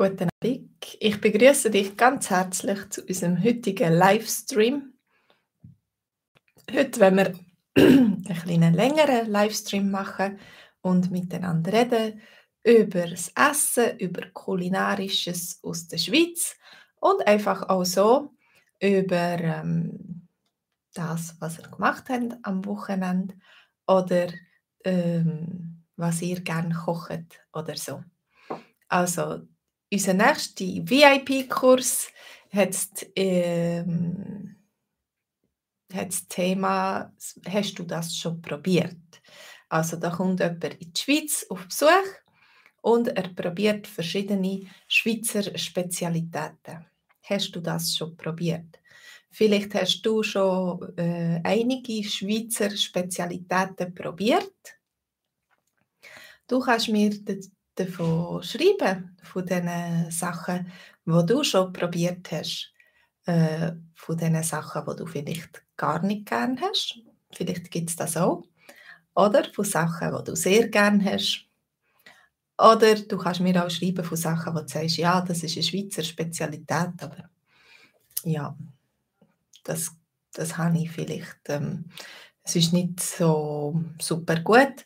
Guten Abend. Ich begrüße dich ganz herzlich zu unserem heutigen Livestream. Heute werden wir einen kleinen längeren Livestream machen und miteinander reden über das Essen, über Kulinarisches aus der Schweiz und einfach auch so über ähm, das, was ihr gemacht habt am Wochenende oder ähm, was ihr gerne kocht oder so. Also unser nächster VIP-Kurs hat ähm, das Thema «Hast du das schon probiert?» Also da kommt jemand in die Schweiz auf Besuch und er probiert verschiedene Schweizer Spezialitäten. Hast du das schon probiert? Vielleicht hast du schon äh, einige Schweizer Spezialitäten probiert. Du kannst mir davon schreiben, von den Sachen, die du schon probiert hast, äh, von den Sachen, die du vielleicht gar nicht gern hast. Vielleicht gibt es das auch. Oder von Sachen, die du sehr gern hast. Oder du kannst mir auch schreiben von Sachen, wo du sagst, ja, das ist eine Schweizer Spezialität, aber ja, das, das habe ich vielleicht. Ähm, es ist nicht so super gut.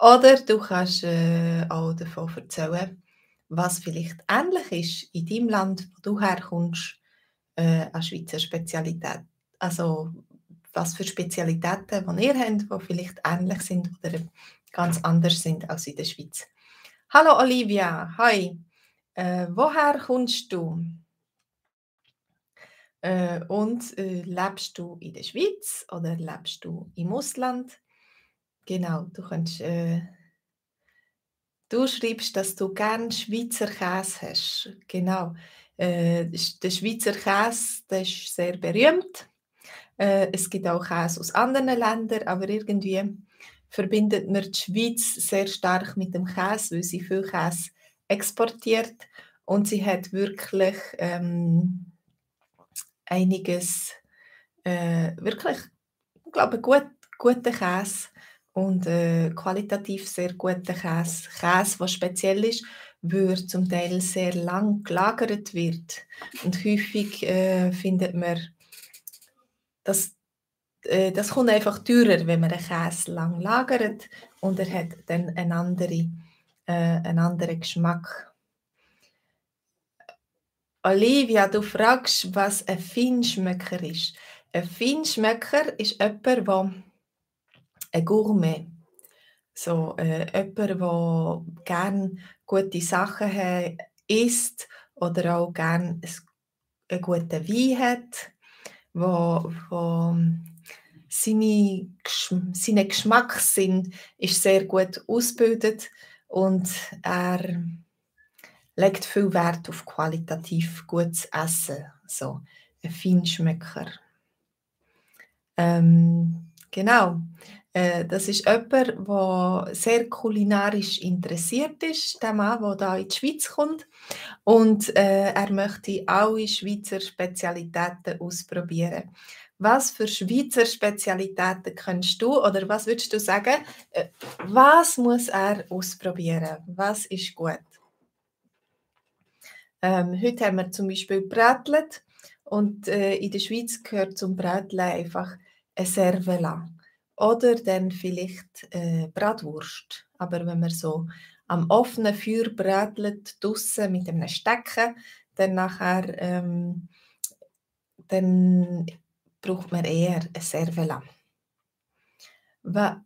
Oder du kannst äh, auch davon erzählen, was vielleicht ähnlich ist in deinem Land, wo du herkommst, äh, an Schweizer Spezialität. Also was für Spezialitäten die ihr habt, die vielleicht ähnlich sind oder ganz anders sind als in der Schweiz. Hallo Olivia, hi. Äh, woher kommst du? Äh, und äh, lebst du in der Schweiz oder lebst du im Ausland? Genau, du kannst. Äh, du schreibst, dass du gern Schweizer Käse hast. Genau. Äh, der Schweizer Käse, der ist sehr berühmt. Äh, es gibt auch Käse aus anderen Ländern, aber irgendwie verbindet man die Schweiz sehr stark mit dem Käse, weil sie viel Käse exportiert und sie hat wirklich ähm, einiges, äh, wirklich, ich glaube, gut, guten Käse und äh, qualitativ sehr guten Käse. Käse, der speziell ist, weil zum Teil sehr lang gelagert wird. Und häufig äh, findet man, dass äh, das kommt einfach teurer, wenn man einen Käse lang lagert und er hat dann einen, andere, äh, einen anderen Geschmack. Olivia, du fragst, was ein Feinschmecker ist. Ein Feinschmecker ist jemand, der ein Gourmet. So, äh, jemand, der gerne gute Sachen isst oder auch gerne einen guten Wein hat, wo, wo seine, seine Geschmackssinn ist sehr gut ausgebildet und er legt viel Wert auf qualitativ gutes Essen. So ein Feinschmecker. Ähm, genau. Äh, das ist jemand, der sehr kulinarisch interessiert ist, der Mann, der da in die Schweiz kommt. Und äh, er möchte alle Schweizer Spezialitäten ausprobieren. Was für Schweizer Spezialitäten kennst du oder was würdest du sagen, äh, was muss er ausprobieren? Was ist gut? Ähm, heute haben wir zum Beispiel Brätlet und äh, in der Schweiz gehört zum Bräteln einfach ein Servela oder dann vielleicht äh, Bratwurst. Aber wenn man so am offenen Feuer brätelt, draussen mit einem Stecken, dann nachher ähm, dann braucht man eher ein Servela.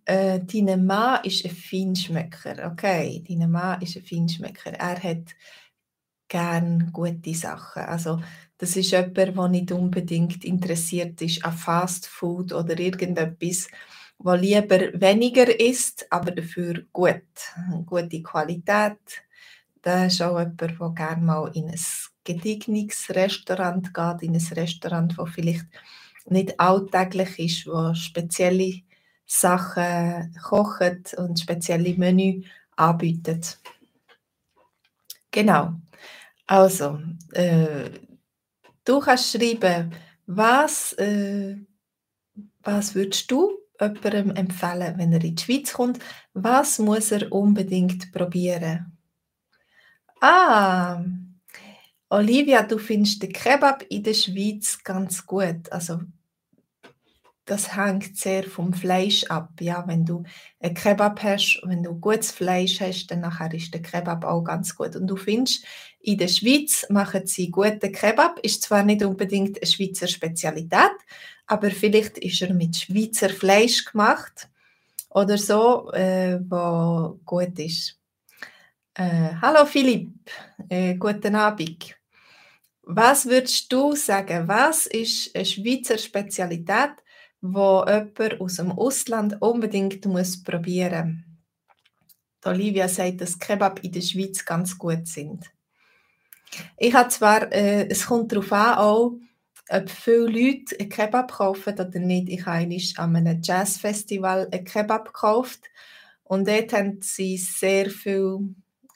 Äh, dein Mann ist ein Feinschmecker. Okay, dein Mann ist ein Feinschmecker. Er hat gern gute Sachen. Also das ist jemand, der nicht unbedingt interessiert ist an Fast Food oder irgendetwas, der lieber weniger isst, aber dafür gut. Gute Qualität. Das ist auch jemand, der gerne mal in ein gediegenes Restaurant geht, in ein Restaurant, das vielleicht nicht alltäglich ist, wo spezielle Sachen kocht und spezielle Menü anbietet. Genau. Also, äh, du kannst schreiben, was, äh, was würdest du jemandem empfehlen, wenn er in die Schweiz kommt? Was muss er unbedingt probieren? Ah, Olivia, du findest den Kebab in der Schweiz ganz gut. Also das hängt sehr vom Fleisch ab. Ja, wenn du ein Kebab hast, wenn du gutes Fleisch hast, dann nachher ist der Kebab auch ganz gut. Und du findest, in der Schweiz machen sie guten Kebab. Ist zwar nicht unbedingt eine Schweizer Spezialität, aber vielleicht ist er mit Schweizer Fleisch gemacht oder so, äh, wo gut ist. Äh, hallo Philipp, äh, guten Abend. Was würdest du sagen, was ist eine Schweizer Spezialität, wo jemand aus dem Ausland unbedingt muss probieren muss? Olivia sagt, dass Kebab in der Schweiz ganz gut sind. Ich habe zwar, äh, es kommt darauf an, auch, ob viele Leute einen Kebab kaufen oder nicht. Ich habe an einem Jazzfestival einen Kebab gekauft und dort haben sie sehr viele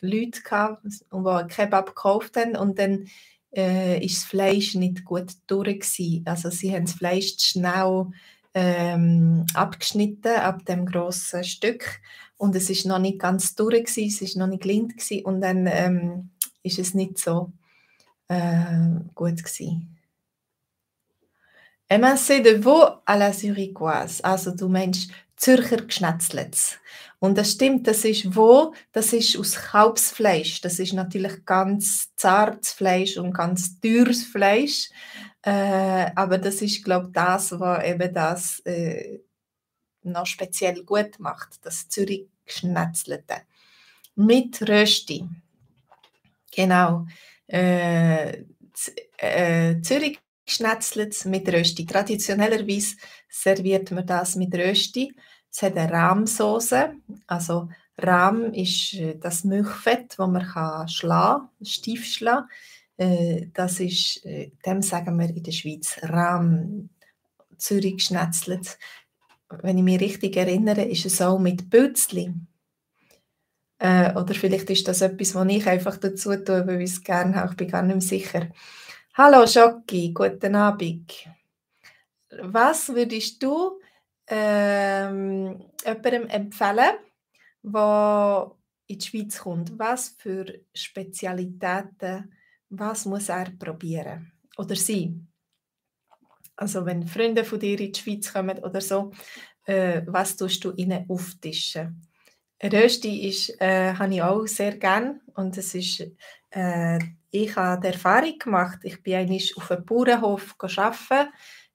Leute gehabt, die einen Kebab gekauft haben und dann äh, ist das Fleisch nicht gut durch gewesen. Also sie haben das Fleisch schnell ähm, abgeschnitten ab dem grossen Stück und es ist noch nicht ganz durch gewesen, es ist noch nicht blind gewesen und dann ähm, ist es nicht so äh, gut gewesen. Emancé de veau à la Zurichoise, also du meinst Zürcher Geschnetzlets. Und das stimmt, das ist wo, das ist aus Kalbsfleisch. Das ist natürlich ganz zartes Fleisch und ganz teures Fleisch. Äh, aber das ist, glaube ich, das, was eben das äh, noch speziell gut macht, das Zürich Geschnetzelte. Mit Rösti. Genau. Äh, äh, Zürich Schnetzlets mit Rösti. Traditionellerweise serviert man das mit Rösti. Es hat eine Rahmsoße. Also Rahm ist äh, das Milchfett, das man kann schlagen, steif schlagen. Äh, das ist, äh, dem sagen wir in der Schweiz Rahm, Zürich schnetzelt. Wenn ich mich richtig erinnere, ist es auch mit Bützli. Oder vielleicht ist das etwas, was ich einfach dazu tue, weil ich es gerne habe. Ich bin gar nicht mehr sicher. Hallo Schocki, guten Abend. Was würdest du ähm, jemandem empfehlen, der in die Schweiz kommt? Was für Spezialitäten, was muss er probieren? Oder sie? Also wenn Freunde von dir in die Schweiz kommen oder so, äh, was tust du ihnen auftischen? Rösti äh, habe ich auch sehr gern und es ist äh, ich habe die Erfahrung gemacht, ich bin einmal auf einem Bauernhof arbeiten,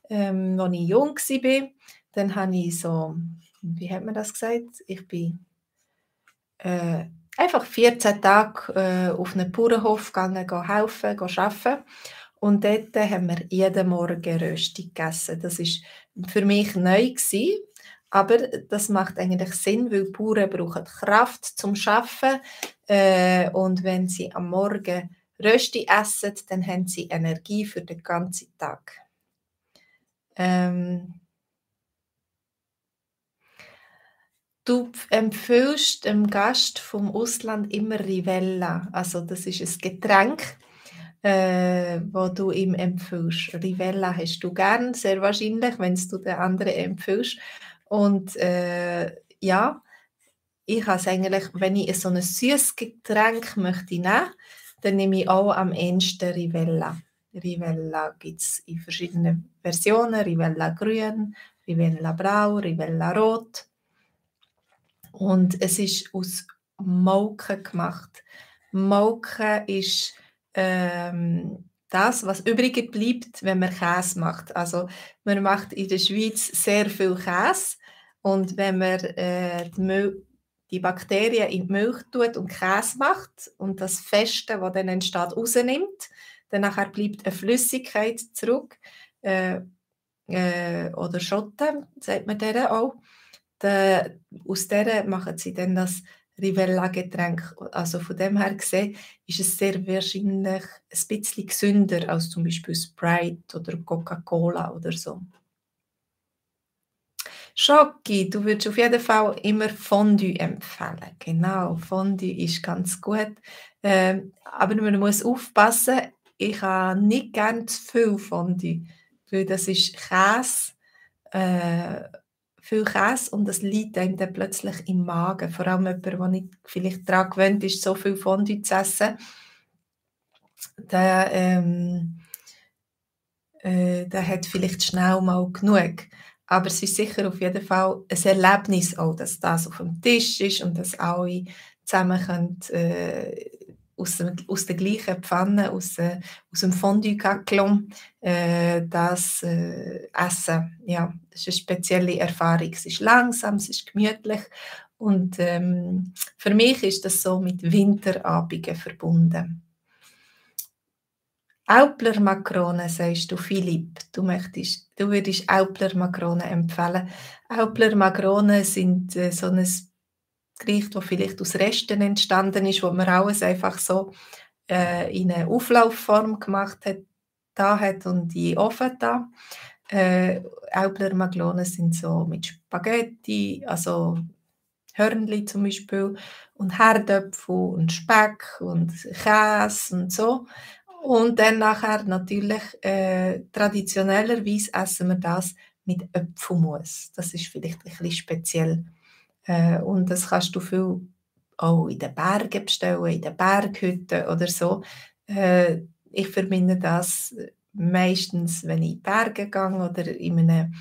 ähm, als ich jung war. Dann habe ich so, wie hat man das gesagt? Ich bin äh, einfach 14 Tage äh, auf einen Bauernhof gegangen, helfen, arbeiten. Und dort haben wir jeden Morgen Rösti gegessen. Das war für mich neu. Gewesen. Aber das macht eigentlich Sinn, weil Bauern brauchen Kraft zum Arbeiten. Äh, und wenn sie am Morgen Rösti essen, dann haben sie Energie für den ganzen Tag. Ähm, du empfiehlst dem Gast vom Ausland immer Rivella. Also das ist ein Getränk, äh, wo du ihm empfiehlst. Rivella hast du gern, sehr wahrscheinlich, wenn du den anderen empfiehlst. Und äh, ja, ich habe eigentlich, wenn ich so ein süßes Getränk möchte nehmen, dann nehme ich auch am ehesten Rivella. Rivella gibt es in verschiedenen Versionen. Rivella grün, Rivella blau, Rivella rot. Und es ist aus Molke gemacht. Molke ist ähm, das, was übrig bleibt, wenn man Käse macht. Also man macht in der Schweiz sehr viel Käse und wenn man äh, die die Bakterien in die Milch tut und Käse macht und das Feste, das dann entsteht, rausnimmt. Dann nachher bleibt eine Flüssigkeit zurück äh, äh, oder Schotten, sagt man der auch. De, aus der machen sie dann das Rivella-Getränk. Also von dem her gesehen ist es sehr wahrscheinlich ein bisschen gesünder als zum Beispiel Sprite oder Coca-Cola oder so. Schoki, du würdest auf jeden Fall immer Fondue empfehlen. Genau, Fondue ist ganz gut. Ähm, aber man muss aufpassen, ich habe nicht zu viel Fondue, weil das ist Käse, äh, viel Käse und das liegt einem dann plötzlich im Magen. Vor allem jemand, der nicht vielleicht daran gewöhnt ist, so viel Fondue zu essen. der, ähm, äh, der hat vielleicht schnell mal genug. Aber es ist sicher auf jeden Fall ein Erlebnis, auch, dass das auf dem Tisch ist und dass alle zusammen können, äh, aus, dem, aus der gleichen Pfanne, aus, äh, aus dem Fondue Gaclon, äh, das äh, essen. Ja, das ist eine spezielle Erfahrung. Es ist langsam, es ist gemütlich und ähm, für mich ist das so mit Winterabenden verbunden. Aupler Makronen, sagst du, Philipp. Du, möchtest, du würdest Aupler Makronen empfehlen. Aupler Makronen sind äh, so ein Gericht, das vielleicht aus Resten entstanden ist, wo man alles einfach so äh, in eine Auflaufform gemacht hat, da hat und in den Ofen da. Äh, Aupler Makronen sind so mit Spaghetti, also Hörnli zum Beispiel und Herdöpfel und Speck und Käse und so. Und dann nachher natürlich äh, traditionellerweise essen wir das mit Apfelmus. Das ist vielleicht ein bisschen speziell. Äh, und das kannst du viel auch in den Bergen bestellen, in den Berghütten oder so. Äh, ich verbinde das meistens, wenn ich in die Berge gehe oder in einem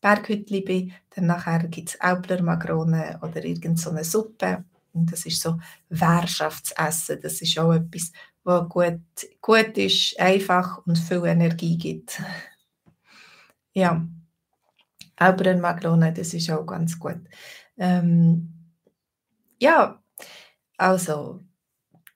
Berghütli bin, dann nachher gibt es Auplermakrone oder irgendeine Suppe. Und das ist so Währschaftsessen. Das ist auch etwas, was gut, gut ist, einfach und viel Energie gibt. Ja, Auplermakrone, das ist auch ganz gut. Ähm, ja, also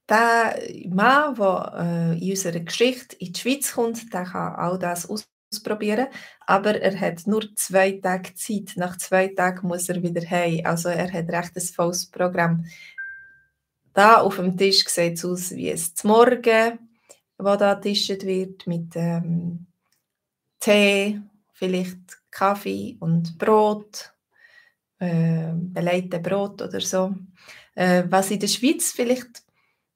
der Mann, der äh, in unserer Geschichte in die Schweiz kommt, der kann all das aus ausprobieren. Aber er hat nur zwei Tage Zeit. Nach zwei Tagen muss er wieder heim. Also er hat recht ein volles Programm. Da auf dem Tisch sieht es aus wie es Morgen, wo da getischt wird mit ähm, Tee, vielleicht Kaffee und Brot, äh, belegte Brot oder so. Äh, was in der Schweiz vielleicht,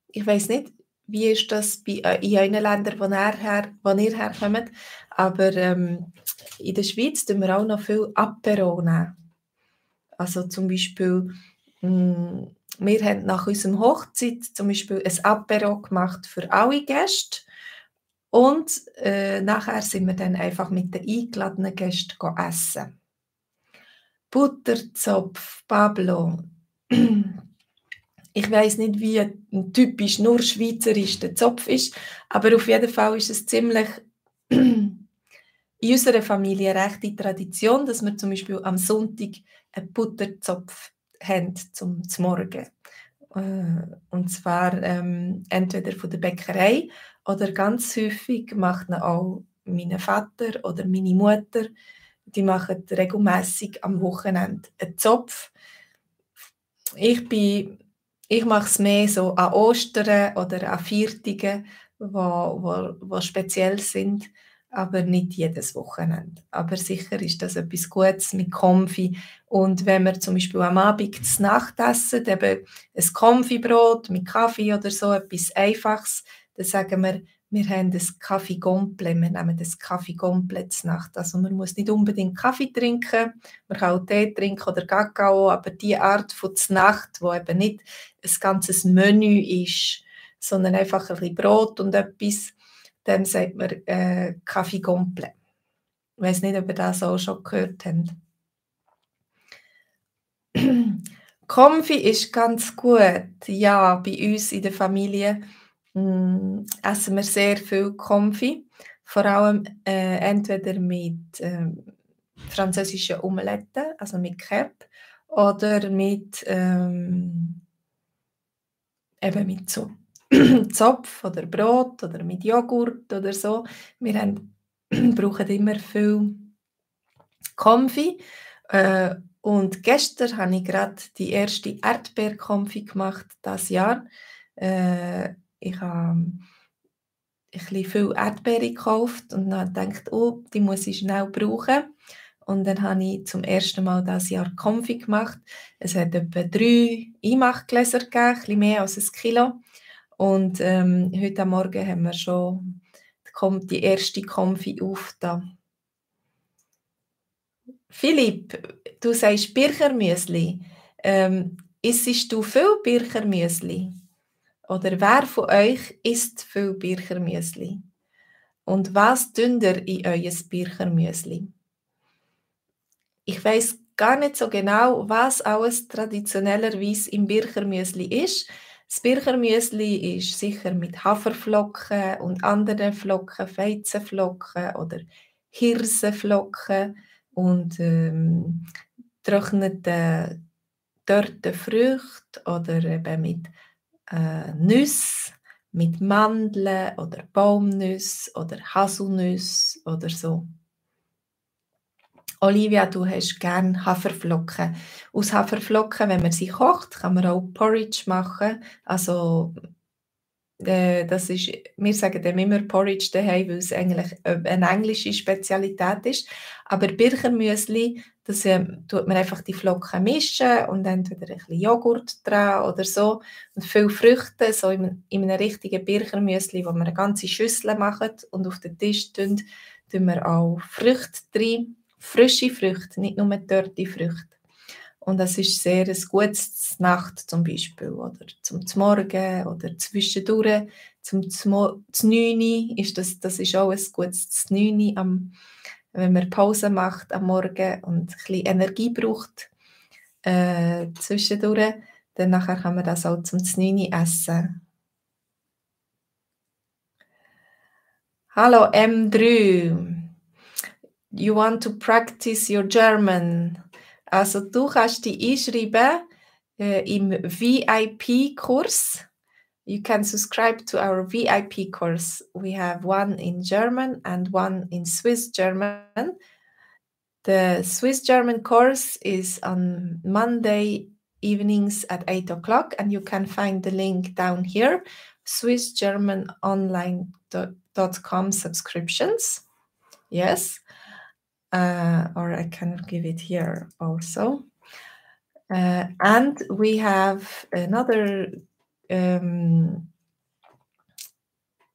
ich weiß nicht, wie ist das bei, äh, in euren Ländern, wo ihr, her, wo ihr herkommt, aber ähm, in der Schweiz tun wir auch noch viel Apero. Also zum Beispiel, mh, mm, wir haben nach unserem Hochzeit zum Beispiel ein Apero gemacht für alle Gäste und äh, nachher sind wir dann einfach mit den eingeladenen Gästen essen. Butterzopf, Pablo. Ich weiß nicht, wie ein typisch nur schweizerisch der Zopf ist, aber auf jeden Fall ist es ziemlich in unserer Familie rechte Tradition, dass wir zum Beispiel am Sonntag einen Butterzopf haben zum, zum Morgen. Äh, und zwar ähm, entweder von der Bäckerei oder ganz häufig macht auch mein Vater oder meine Mutter, die machen regelmäßig am Wochenende einen Zopf. Ich bin ich mache es mehr so an Ostern oder an Viertigen, wo, wo, wo speziell sind aber nicht jedes Wochenende. Aber sicher ist das etwas Gutes mit Konfi. Und wenn wir zum Beispiel am Abend zu Nacht essen, eben ein Konfibrot mit Kaffee oder so, etwas Einfaches, dann sagen wir, wir haben das Kaffee Gomple, wir nehmen das Kaffee Gomple zu Nacht. Also man muss nicht unbedingt Kaffee trinken, man kann auch Tee trinken oder Kakao, aber die Art von Nacht, wo eben nicht ein ganzes Menü ist, sondern einfach ein bisschen Brot und etwas, dann sagt man äh, Kaffee Gomple. Ich weiß nicht, ob ihr das auch schon gehört habt. Konfi ist ganz gut. Ja, bei uns in der Familie mh, mm, essen wir sehr viel Konfi. Vor allem äh, entweder mit äh, französischen Omeletten, also mit Crepe, oder mit, ähm, eben mit so Zopf oder Brot oder mit Joghurt oder so. Wir haben, brauchen immer viel Konfi. Äh, und gestern habe ich gerade die erste Erdbeerkonfi gemacht, das Jahr. Äh, ich habe ein viel Erdbeere gekauft und dann gedacht, oh, die muss ich schnell brauchen. Und dann habe ich zum ersten Mal das Jahr Konfi gemacht. Es hat etwa drei Einmachgläser gegeben, ein bisschen mehr als ein Kilo. Und ähm, heute Morgen haben wir schon kommt die erste Konfi auf da. Philipp, du sagst Birchermüsli. Ähm, isst du viel Birchermüsli? oder wer von euch isst viel Birchermüsli? Und was tun ihr in euer Birchermüsli? Ich weiß gar nicht so genau, was alles traditionellerweise im Birchermüsli ist. Das Birchermüsli ist sicher mit Haferflocken und anderen Flocken, Weizenflocken oder Hirsenflocken und ähm, getrockneten dörrten Früchten oder eben mit äh, Nüsse, mit Mandeln oder Baumnüsse oder Haselnüsse oder so. Olivia, du hast gerne Haferflocken. Aus Haferflocken, wenn man sie kocht, kann man auch Porridge machen. Also äh, das ist, wir sagen dem immer Porridge daheim, weil es eigentlich äh, eine englische Spezialität ist. Aber Birchermüsli, das äh, tut man einfach die Flocken mischen und entweder ein bisschen Joghurt dran oder so und viele Früchte, so in, in einem richtigen Birchermüsli, wo man eine ganze Schüssel macht und auf den Tisch tun, tun wir auch Früchte drin frische Früchte, nicht nur dörrte Früchte. Und das ist sehr ein gutes Nacht zum Beispiel oder zum Morgen oder zwischendurch zum Znüni ist das, das ist auch ein gutes Znüni, am, wenn man Pause macht am Morgen und ein bisschen Energie braucht äh, zwischendurch, dann nachher kann man das auch zum Znüni essen. Hallo M3 you want to practice your German. Also du kannst dich einschreiben äh, im VIP-Kurs. You can subscribe to our VIP course. We have one in German and one in Swiss German. The Swiss German course is on Monday evenings at 8 o'clock, and you can find the link down here swissgermanonline.com subscriptions. Yes uh, or I can give it here also. Uh, and we have another um,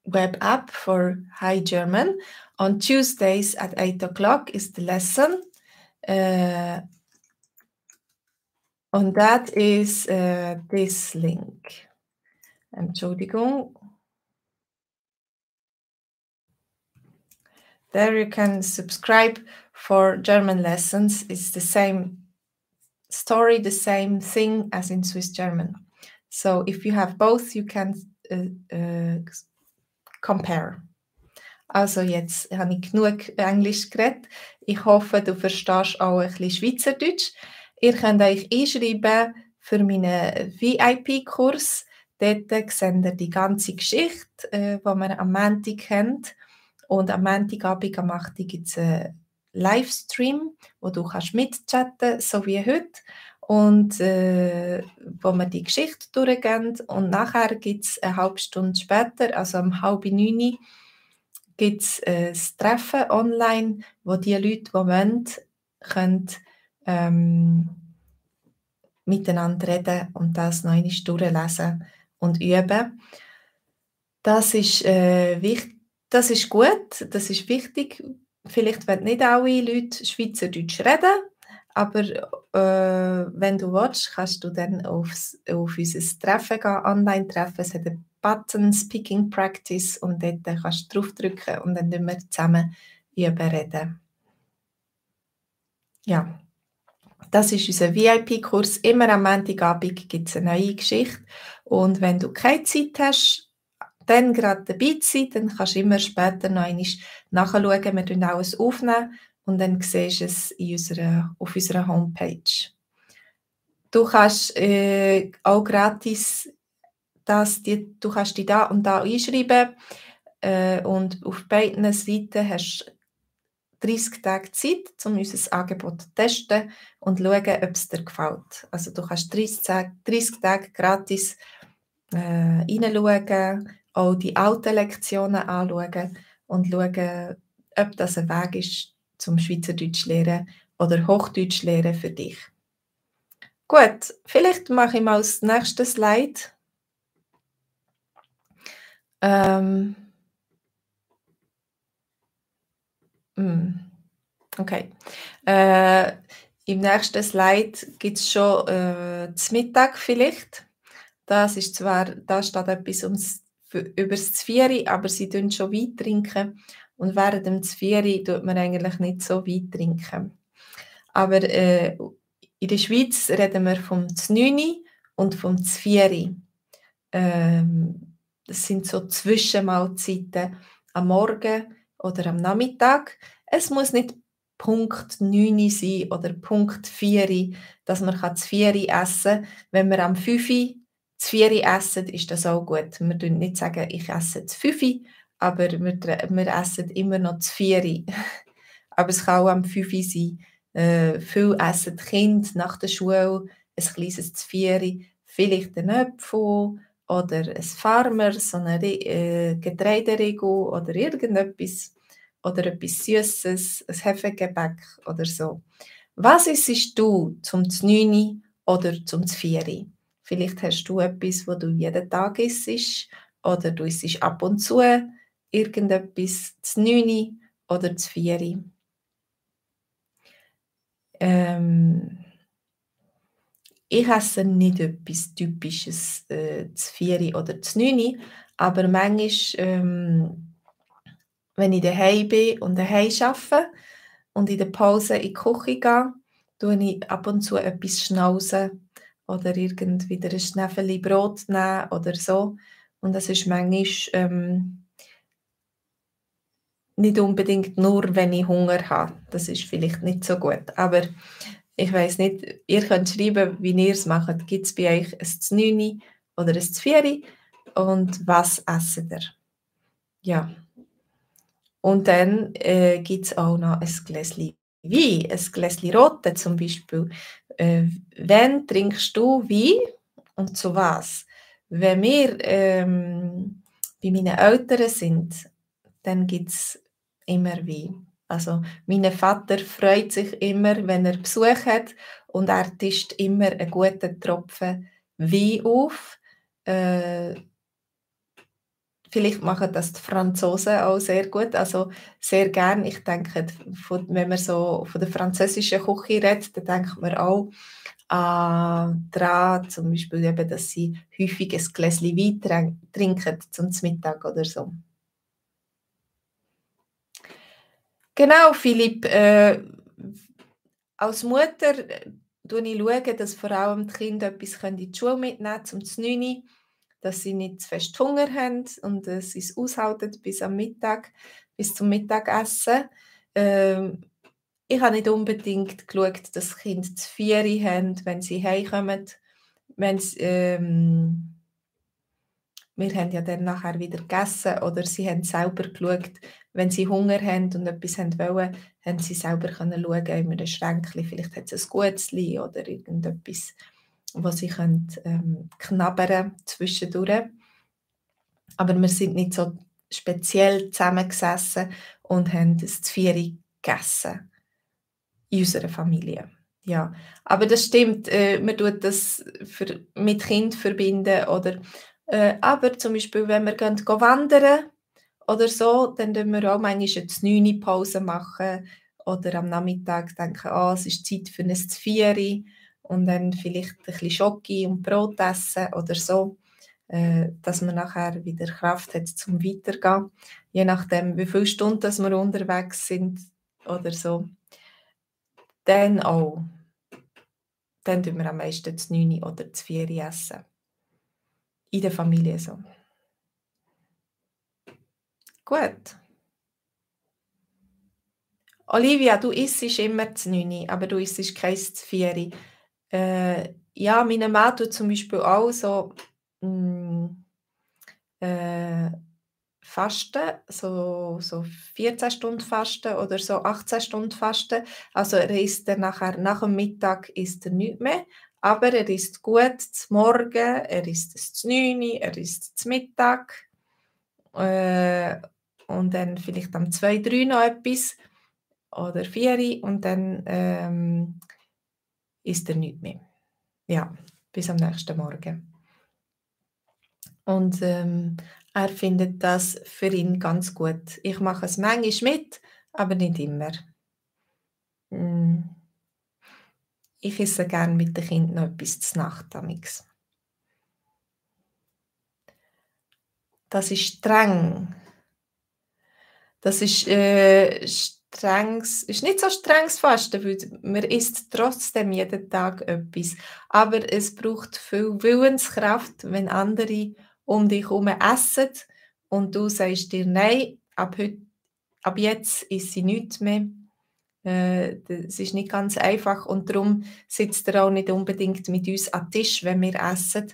web app for High German. On Tuesdays at 8 o'clock is the lesson. Uh, and that is uh, this link. Entschuldigung, There you can subscribe for German lessons. It's the same story, the same thing as in Swiss German. So if you have both, you can uh, uh, compare. Also jetzt habe ich genug Englisch geredet. Ich hoffe, du verstehst auch ein bisschen Schweizerdeutsch. Ihr könnt euch einschreiben für meinen VIP-Kurs. Dort seht ihr die ganze Geschichte, äh, die wir am Montag kennt. Und am Montagabend am 8 gibt es einen Livestream, wo du kannst mitchatten so wie heute. Und äh, wo wir die Geschichte durchgehen. Und nachher gibt es eine halbe Stunde später, also um halb neun, gibt es ein Treffen online, wo die Leute, die wollen, können, ähm, miteinander reden und das noch einmal durchlesen und üben. Das ist äh, wichtig das ist gut, das ist wichtig. Vielleicht wollen nicht alle Leute Schweizerdeutsch reden, aber äh, wenn du willst, kannst du dann aufs, auf unser Treffen gehen, Online-Treffen. Es hat einen Button Speaking Practice und dort kannst du draufdrücken und dann wir zusammen reden. Ja, das ist unser VIP-Kurs. Immer am Montagabend gibt es eine neue Geschichte. Und wenn du keine Zeit hast, dann gerade dabei sein, dann kannst du immer später noch einmal nachschauen. Wir nehmen alles aufnehmen und dann siehst du es unserer, auf unserer Homepage. Du kannst äh, auch gratis das, die, du kannst dich da und da einschreiben äh, und auf beiden Seiten hast du 30 Tage Zeit, um unser Angebot zu testen und zu schauen, ob es dir gefällt. Also du kannst 30 Tage, 30 Tage gratis äh, reinschauen, auch die alten Lektionen anschauen und schauen, ob das ein Weg ist zum Schweizerdeutsch lernen oder Hochdeutsch lernen für dich. Gut, vielleicht mache ich mal das nächste Slide. Ähm, hm, okay. Äh, Im nächsten Slide gibt es schon äh, Mittag vielleicht. das ist zwar, da steht etwas ums, über das Zvieri, aber sie trinken schon Wein trinken und während dem Zvieri tut man eigentlich nicht so Wein trinken. Aber äh, in der Schweiz reden wir vom Znüni und vom Zvieri. Ähm, das sind so Zwischenmahlzeiten am Morgen oder am Nachmittag. Es muss nicht Punkt 9 sein oder Punkt 4, dass man das 4 essen kann. Wenn wir am 5 das 4 essen, ist das auch gut. Wir sagen nicht sagen, ich esse das 5, aber wir, wir essen immer noch das 4. aber es kann auch am 5 sein. Äh, viel essen die Kinder nach der Schule ein kleines 4, vielleicht ein Apfel oder ein Farmer, so eine äh, Getreideriegel oder irgendetwas oder etwas Süßes, ein Hefegebäck oder so. Was isst du zum 9 oder zum 4? Vielleicht hast du etwas, wo du jeden Tag isst oder du isst ab und zu irgendetwas zu 9 oder zu 4. Ähm, ich esse nicht etwas Typisches äh, zu 4 oder zu 9, aber manchmal ähm, wenn ich daheim bin und daheim arbeite und in der Pause in die Küche gehe, tue ich ab und zu etwas schnauzen oder irgendwie ein Schnäffeli Brot nehmen oder so. Und das ist manchmal ähm, nicht unbedingt nur, wenn ich Hunger habe. Das ist vielleicht nicht so gut. Aber ich weiß nicht, ihr könnt schreiben, wie ihr es macht. Gibt es bei euch ein 9 oder ein 4 und was essen ihr? Ja. Und dann äh, gibt es auch noch ein Gläschen Wein, ein Gläschen Rote zum Beispiel. Äh, wann trinkst du Wein und zu was? Wenn wir ähm, bei meinen Eltern sind, dann gibt es immer Wein. Also mein Vater freut sich immer, wenn er Besuch hat und er tischt immer einen guten Tropfen Wein auf. Äh, Vielleicht machen das die Franzosen auch sehr gut, also sehr gern. Ich denke, wenn man so von der französischen Küche redet, dann denkt man auch äh, daran, zum Beispiel eben, dass sie häufig ein Gläschen Wein trinken zum Mittag oder so. Genau, Philipp. Äh, als Mutter äh, schaue ich, dass vor allem die Kinder etwas in die Schule mitnehmen können, zum 9 dass sie nicht zu fest Hunger haben und äh, sie es aushalten bis am Mittag, bis zum Mittagessen. Ähm, ich habe nicht unbedingt geschaut, dass Kinder zu vier haben, wenn sie heimkommen. Wenn sie, ähm, wir haben ja dann nachher wieder gegessen oder sie haben selber geschaut, wenn sie Hunger haben und etwas haben wollen, haben sie selber können schauen in einem Schränkchen, vielleicht hat es ein Gutzli oder irgendetwas wo sie können, ähm, knabbern zwischendurch. Aber wir sind nicht so speziell zusammengesessen und haben das Zvieri gegessen in unserer Familie. Ja, aber das stimmt, äh, man tut das für, mit Kind verbinden oder äh, aber zum Beispiel, wenn wir gehen, gehen wandern oder so, dann tun wir auch manchmal eine 9 Pause machen oder am Nachmittag denken, oh, es ist Zeit für ein Zvieri und dann vielleicht ein bisschen Schoki und Brot essen oder so, äh, dass man nachher wieder Kraft hat zum Weitergehen. Je nachdem, wie viele Stunden wir unterwegs sind oder so. Dann auch. Dann tun wir am meisten das 9 oder das 4 essen. In der Familie so. Gut. Olivia, du isst immer das 9, aber du isst kein 4. Äh, ja, meine Mann tut zum Beispiel auch so mh, mm, äh, Fasten, so, so 14 Stunden Fasten oder so 18 Stunden Fasten. Also er isst dann nachher, nach dem Mittag isst er nichts mehr, aber er isst gut zum Morgen, er isst es zum 9, er isst zum Mittag äh, und dann vielleicht am 2, 3 noch etwas oder 4 und dann ähm, ist er nicht mehr. Ja, bis am nächsten Morgen. Und ähm, er findet das für ihn ganz gut. Ich mache es manchmal mit, aber nicht immer. Mm. Ich esse gerne mit den Kindern noch etwas zu Nacht. Amix. Das ist streng. Das ist äh, strenges, ist nicht so strenges Fasten, weil man isst trotzdem jeden Tag etwas. Aber es braucht viel Willenskraft, wenn andere um dich herum essen und du sagst dir Nein, ab, heute, ab jetzt ist sie nichts mehr. Äh, es ist nicht ganz einfach und darum sitzt er auch nicht unbedingt mit uns am Tisch, wenn wir essen.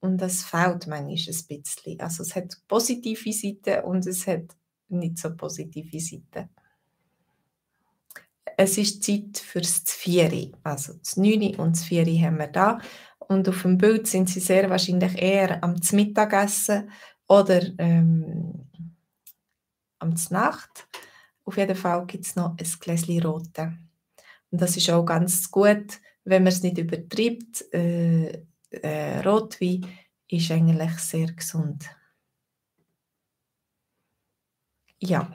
Und das fehlt manchmal ein bisschen. Also es hat positive Seiten und es hat nicht so positive Seiten. Es ist Zeit fürs Zvieri. Also das 9 und das 4 haben wir da. Und auf dem Bild sind sie sehr wahrscheinlich eher am Mittagessen oder ähm, am Nacht. Auf jeden Fall gibt es noch ein Gläschen Rote. Und das ist auch ganz gut, wenn man es nicht übertreibt. Äh, äh, Rotwein ist eigentlich sehr gesund. Ja,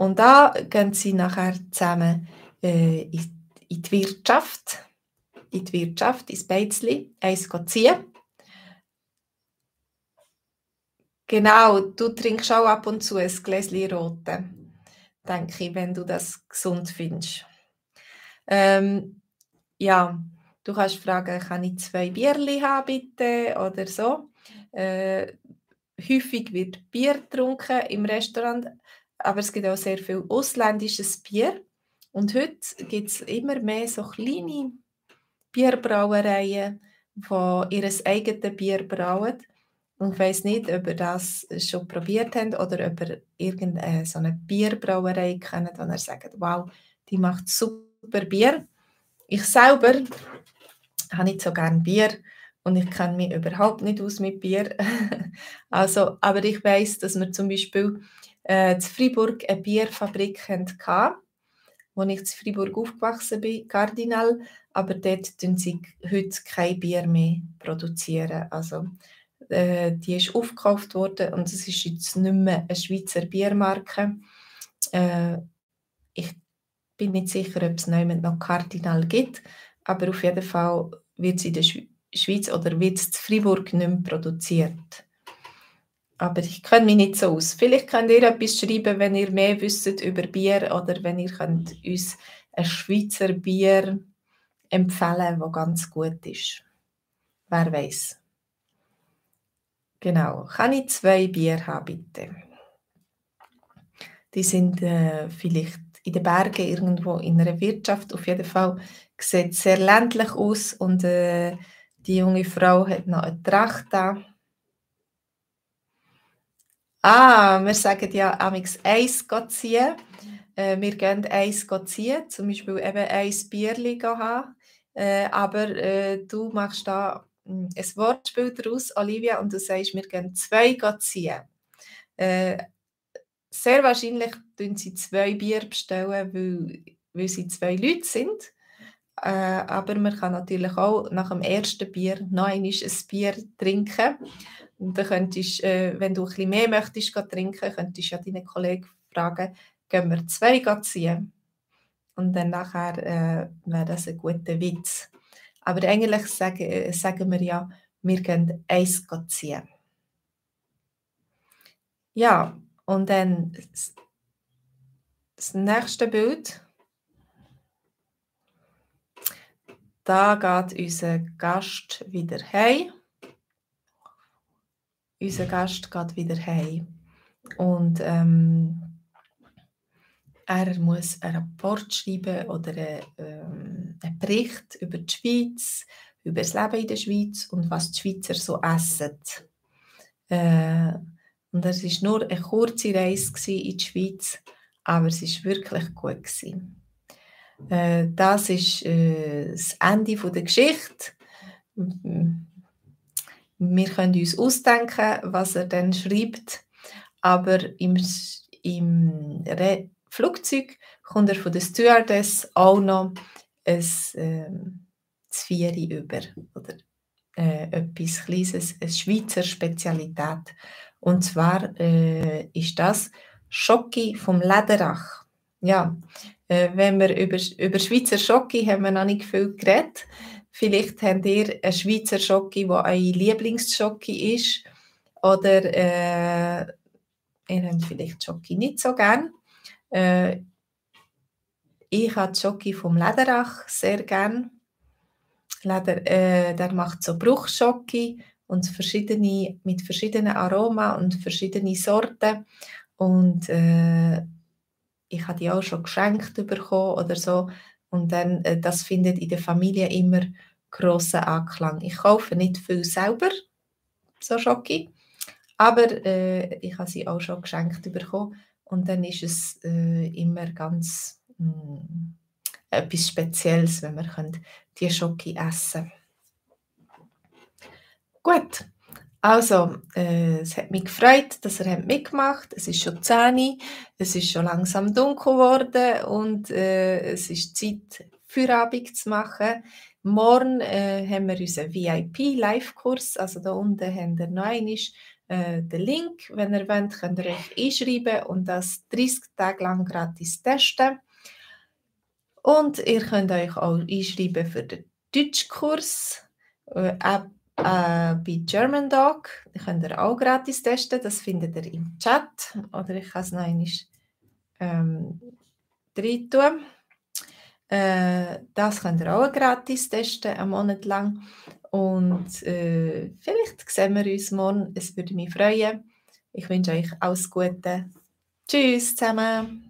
und da gehen sie nachher zusammen äh, in, die Wirtschaft, in die Wirtschaft, ins Beizli, eins ziehen. Genau, du trinkst auch ab und zu ein Gläschen Rote, denke ich, wenn du das gesund findest. Ähm, ja, du kannst fragen, kann ich zwei Bierli haben bitte oder so. Äh, häufig wird Bier getrunken im Restaurant, aber es gibt auch sehr viel ausländisches Bier. Und heute gibt es immer mehr so kleine Bierbrauereien, die ihr eigenes Bier brauen. Und ich weiß nicht, ob ihr das schon probiert habt oder ob ihr irgendeine so eine Bierbrauerei kennt, wo ihr sagt, wow, die macht super Bier. Ich selber habe nicht so gerne Bier und ich kenne mich überhaupt nicht aus mit Bier. also, aber ich weiß, dass wir zum Beispiel äh, in Freiburg eine Bierfabrik hatten, wo ich in Freiburg aufgewachsen bin, Cardinal, aber dort produzieren sie heute kein Bier mehr. Produzieren. Also, äh, die ist aufgekauft worden und es ist jetzt nicht mehr eine Schweizer Biermarke. Äh, ich bin nicht sicher, ob es noch Cardinal gibt, aber auf jeden Fall wird sie in der Schweiz oder wird es in Freiburg nicht mehr produziert. Aber ich kenne mich nicht so aus. Vielleicht könnt ihr etwas schreiben, wenn ihr mehr wisst über Bier oder wenn ihr könnt uns ein Schweizer Bier empfehlen, das ganz gut ist. Wer weiß. Genau. Kann ich zwei Bier haben, bitte? Die sind äh, vielleicht in den Bergen irgendwo in einer Wirtschaft. Auf jeden Fall sieht sehr ländlich aus und äh, die junge Frau hat noch eine Tracht da Ah, wir sagen ja amix eins ziehen. Äh, wir gehen eins ziehen, zum Beispiel eben ein Bierli haben. Äh, aber äh, du machst da hm, ein Wortspiel daraus, Olivia, und du sagst, wir gehen zwei ziehen. Äh, sehr wahrscheinlich bestellen sie zwei Bier, bestellen, weil, weil sie zwei Leute sind. Äh, aber man kann natürlich auch nach dem ersten Bier noch ein Bier trinken. Und dann könntest, äh, wenn du ein bisschen mehr möchtest trinken, könntest du ja deinen Kollegen fragen, gehen wir zwei ziehen. Und dann nachher äh, wäre das ein guter Witz. Aber eigentlich sagen, äh, sagen wir ja, wir gehen eins ziehen. Ja, und dann das nächste Bild. Da geht unser Gast wieder heim unser Gast geht wieder heim. Und ähm, er muss einen Rapport schreiben oder einen, ähm, einen Bericht über die Schweiz, über das Leben in der Schweiz und was die Schweizer so essen. Äh, und es war nur eine kurze Reise in die Schweiz, aber es war wirklich gut. Äh, das ist äh, das Ende der Geschichte wir können uns ausdenken, was er dann schreibt, aber im, im Flugzeug kommt er von der Stewardess auch noch ein ähm, Zvieri über oder äh, etwas Kleines, eine Schweizer Spezialität. Und zwar äh, ist das Schocki vom Lederach. Ja, äh, wenn wir über, über Schweizer Schocki haben wir noch nicht viel geredet. Vielleicht habt ihr einen Schweizer Schocke, der ein Lieblingsschocke ist. Oder äh, ihr habt vielleicht Schoki nicht so gern. Äh, ich habe Schoki vom Lederach sehr gern. Leder, äh, der macht so Bruchschocke und verschiedene, mit verschiedenen Aromen und verschiedenen Sorten. Und äh, ich habe die auch schon geschenkt bekommen oder so. Und dann, äh, das findet in der Familie immer grossen Anklang. Ich kaufe nicht viel selber, so Schocke, aber äh, ich habe sie auch schon geschenkt bekommen. Und dann ist es äh, immer ganz mh, mm, etwas Spezielles, wenn wir die Schocke essen. Gut, also, äh, es hat mich gefreut, dass er mitgemacht hat. Es ist schon 10 es ist schon langsam dunkel geworden und äh, es ist Zeit, Feierabend zu machen. Morgen äh, haben wir unseren VIP-Live-Kurs, also da unten habt ihr noch einmal äh, den Link. Wenn ihr wollt, könnt ihr euch einschreiben und das 30 Tage lang gratis testen. Und ihr könnt euch auch einschreiben für den Deutschkurs. Äh, äh, bei German Dog. Könnt ihr auch gratis testen. Das findet ihr im Chat. Oder ich kann es noch einmal ähm, rein. Äh, das könnt ihr auch gratis testen, einen Monat lang. Und äh, vielleicht sehen wir uns morgen. Es würde mich freuen. Ich wünsche euch alles Gute. Tschüss zusammen.